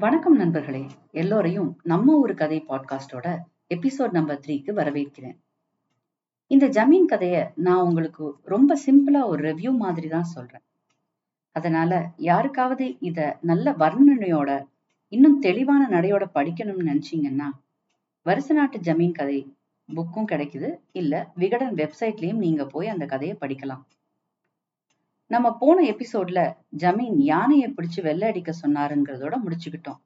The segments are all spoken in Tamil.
வணக்கம் நண்பர்களே எல்லோரையும் நம்ம ஒரு கதை பாட்காஸ்டோட எபிசோட் நம்பர் த்ரீக்கு வரவேற்கிறேன். இந்த ஜமீன் கதைய நான் உங்களுக்கு ரொம்ப சிம்பிளா ஒரு ரிவ்யூ மாதிரி தான் சொல்றேன். அதனால யாருக்காவது இத நல்ல வர்ணனையோட இன்னும் தெளிவான நடையோட படிக்கணும்னு நினைச்சீங்கன்னா வருஷ நாட்டு ஜமீன் கதை புக்கும் கிடைக்குது. இல்ல விகடன் வெப்சைட்லயும் நீங்க போய் அந்த கதையை படிக்கலாம். நம்ம போன எபிசோட்ல ஜமீன் யானையை பிடிச்சு வெள்ளை அடிக்க சொன்னாருங்கிறதோட முடிச்சுக்கிட்டோம்.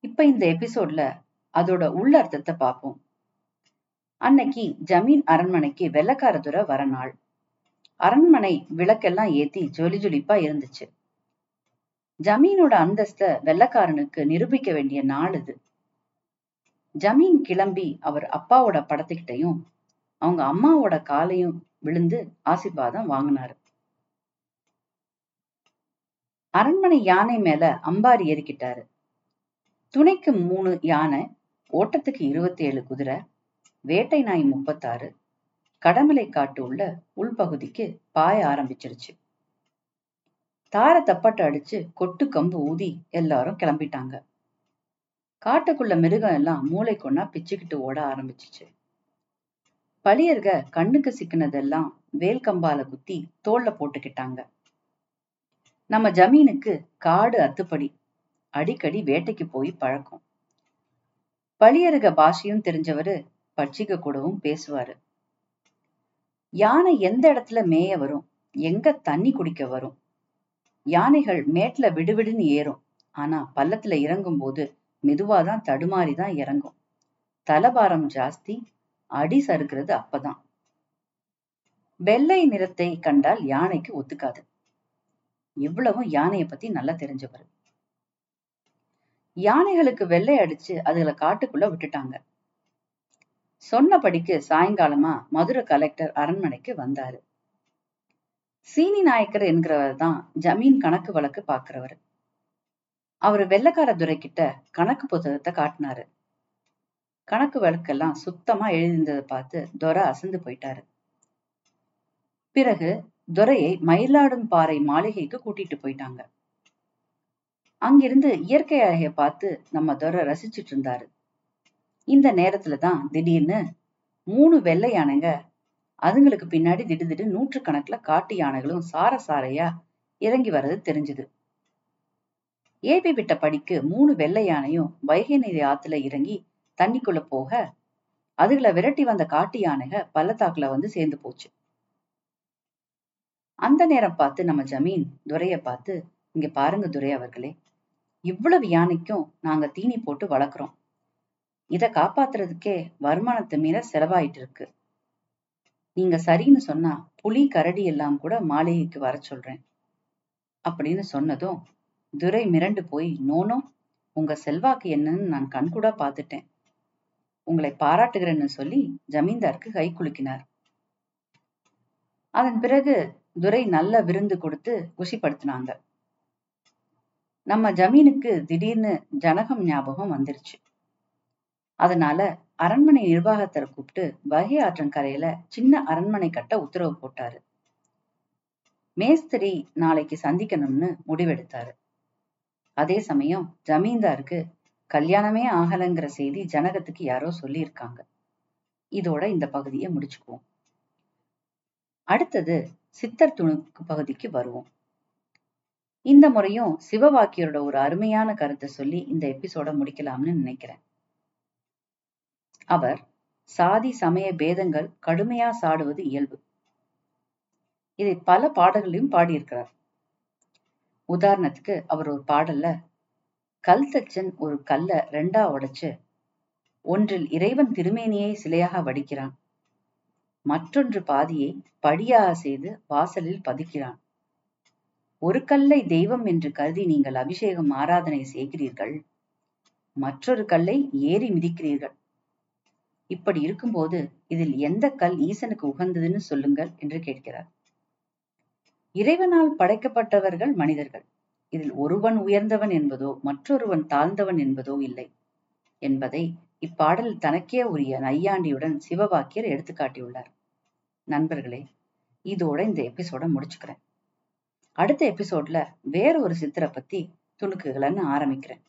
இப்ப இந்த எபிசோட்ல அதோட உள்ளர்த்தத்தை பார்ப்போம். அன்னைக்கு ஜமீன் அரண்மனைக்கு வெள்ளக்காரதுரை வர நாள். அரண்மனை விளக்கெல்லாம் ஏத்தி ஜொலி ஜொலிப்பா இருந்துச்சு. ஜமீனோட அந்தஸ்த வெள்ளக்காரனுக்கு நிரூபிக்க வேண்டிய நாள் இது. ஜமீன் கிளம்பி அவர் அப்பாவோட படத்துக்கிட்டையும் அவங்க அம்மாவோட காலையும் விழுந்து ஆசிர்வாதம் வாங்கினாரு. அரண்மனை யானை மேல அம்பாரி ஏறிக்கிட்டாரு. துணைக்கு மூணு யானை ஓட்டத்துக்கு இருபத்தி ஏழு குதிரை வேட்டை நாய் முப்பத்தாறு கடமலை காட்டு உள்ள உள்பகுதிக்கு பாய ஆரம்பிச்சிருச்சு. தார தப்பாட்டை அடிச்சு கொட்டு கம்பு ஊதி எல்லாரும் கிளம்பிட்டாங்க. காட்டுக்குள்ள மிருகம் எல்லாம் மூளை கொண்டா பிச்சுக்கிட்டு ஓட ஆரம்பிச்சிச்சு. பழியர்க கண்ணுக்கு சிக்கினதெல்லாம் வேல் கம்பால குத்தி தோல்ல போட்டுக்கிட்டாங்க. நம்ம ஜமீனுக்கு காடு அத்துப்படி. அடிக்கடி வேட்டைக்கு போய் பழக்கம். பழியருக பாஷையும் தெரிஞ்சவரு பட்சிக கூடவும் பேசுவாரு. யானை எந்த இடத்துல மேய வரும்? எங்க தண்ணி குடிக்க வரும்? யானைகள் மேட்ல விடுவிடுன்னு ஏறும். ஆனா பள்ளத்துல இறங்கும் போது மெதுவாதான் தடுமாறிதான் இறங்கும். தலபாரம் ஜாஸ்தி அடி சறுக்கிறது அப்பதான். வெள்ளை நிறத்தை கண்டால் யானைக்கு ஒத்துக்காது. இவ்வளவும் யானையை பத்தி நல்லா தெரிஞ்சவர் யானைகளுக்கு வெள்ளை அடிச்சு அதுகளை காட்டுக்குள்ள விட்டுட்டாங்க. சொன்னபடிக்கு சாயங்காலமா மதுரை கலெக்டர் அரண்மனைக்கு வந்தாரு. சீனி நாயக்கர் என்கிறவர் தான் ஜமீன் கணக்கு வழக்கு பாக்குறவர் அவரு வெள்ளக்கார துரை கிட்ட கணக்கு புத்தகத்தை காட்டினாரு. கணக்கு வழக்கெல்லாம் சுத்தமா எழுதியிருந்ததை பார்த்து துரை அசந்து போயிட்டாரு. பிறகு துரையை மயிலாடும் பாறை மாளிகைக்கு கூட்டிட்டு போயிட்டாங்க. அங்கிருந்து இயற்கை அழகை பார்த்து நம்ம துரை ரசிச்சுட்டு இருந்தாரு. இந்த நேரத்துலதான் திடீர்னு மூணு வெள்ளை யானைங்க அதுங்களுக்கு பின்னாடி திடீர் நூற்று கணக்குல காட்டு யானைகளும் சார சாரையா இறங்கி வர்றது தெரிஞ்சது. ஏபி விட்ட படிக்கு மூணு வெள்ளை யானையும் வைகை நதி ஆத்துல இறங்கி தண்ணிக்குள்ள போக அதுகளை விரட்டி வந்த காட்டு யானைக பள்ளத்தாக்குல வந்து சேர்ந்து போச்சு. அந்த நேரம் பார்த்து நம்ம ஜமீன் துரைய பார்த்து இங்க பாருங்க துரை அவர்களே இவ்வளவு யானைக்கும் நாங்க தீனி போட்டு வளர்க்குறோம். இத காப்பாத்துறதுக்கே வருமானத்தை மீற செலவாயிட்டு இருக்கு. நீங்க சரின்னு சொன்னா புலி கரடி எல்லாம் கூட மாளிகைக்கு வர சொல்றேன். அப்படின்னு சொன்னதும் துரை மிரண்டு போய் நோனோ உங்க செல்வாக்கு என்னன்னு நான் கண்கூடா பார்த்துட்டேன். உங்களை பாராட்டுகிறேன்னு சொல்லி ஜமீன்தாருக்கு கை குலுக்கினார். அதன் பிறகு துரை நல்ல விருந்து கொடுத்து குஷிப்படுத்தினாங்க. நம்ம ஜமீனுக்கு திடீர்னு ஜனகம் ஞாபகம் வந்துருச்சு. அதனால அரண்மனை நிர்வாகத்தை கூப்பிட்டு வகை ஆற்றங்கரையில சின்ன அரண்மனை கட்ட உத்தரவு போட்டாரு. மேஸ்திரி நாளைக்கு சந்திக்கணும்னு முடிவெடுத்தாரு. அதே சமயம் ஜமீன்தாருக்கு கல்யாணமே ஆகலைங்கிற செய்தி ஜனகத்துக்கு யாரோ சொல்லியிருக்காங்க. இதோட இந்த பகுதியை முடிச்சுக்குவோம். அடுத்தது சித்தர் துணுக்கு பகுதிக்கு வருவோம். இந்த முறையும் சிவவாக்கியரோட ஒரு அருமையான கருத்தை சொல்லி இந்த எபிசோட முடிக்கலாம்னு நினைக்கிறேன். அவர் சாதி சமய பேதங்கள் கடுமையா சாடுவது இயல்பு. இதை பல பாடல்களையும் பாடியிருக்கிறார். உதாரணத்துக்கு அவர் ஒரு பாடல்ல கல் தச்சன் ஒரு கல்ல ரெண்டா உடைச்சு ஒன்றில் இறைவன் திருமேனியை சிலையாக வடிக்கிறான். மற்றொன்று பாதியை படியாக செய்து வாசலில் பதிக்கிறான். ஒரு கல்லை தெய்வம் என்று கருதி நீங்கள் அபிஷேகம் ஆராதனை செய்கிறீர்கள். மற்றொரு கல்லை ஏறி மிதிக்கிறீர்கள். இப்படி இருக்கும்போது இதில் எந்த கல் ஈசனுக்கு உகந்ததுன்னு சொல்லுங்கள் என்று கேட்கிறார். இறைவனால் படைக்கப்பட்டவர்கள் மனிதர்கள். இதில் ஒருவன் உயர்ந்தவன் என்பதோ மற்றொருவன் தாழ்ந்தவன் என்பதோ இல்லை என்பதை இப்பாடல் தனக்கே உரிய நையாண்டியுடன் சிவவாக்கியர் எடுத்துக்காட்டியுள்ளார் நண்பர்களே இதோட இந்த எபிசோட முடிச்சுக்கிறேன். அடுத்த எபிசோட்ல வேற ஒரு சித்தரை பத்தி துணுக்குகளன்னு ஆரம்பிக்கிறேன்.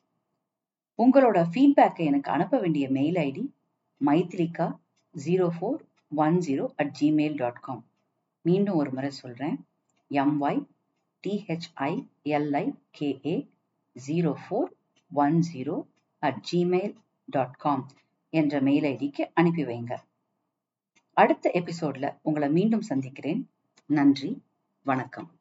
உங்களோட ஃபீட்பேக்கை எனக்கு அனுப்ப வேண்டிய mail ID Maithrika zero four one zero at Gmail dot com மீண்டும் ஒரு முறை சொல்கிறேன் MY டிஹெச்ஐஎல்ஐகேஏ zero four one zero at Gmail dot com என்ற மெயில் ஐடிக்கு அனுப்பி வைங்க. அடுத்த எபிசோட்ல உங்களை மீண்டும் சந்திக்கிறேன். நன்றி. வணக்கம்.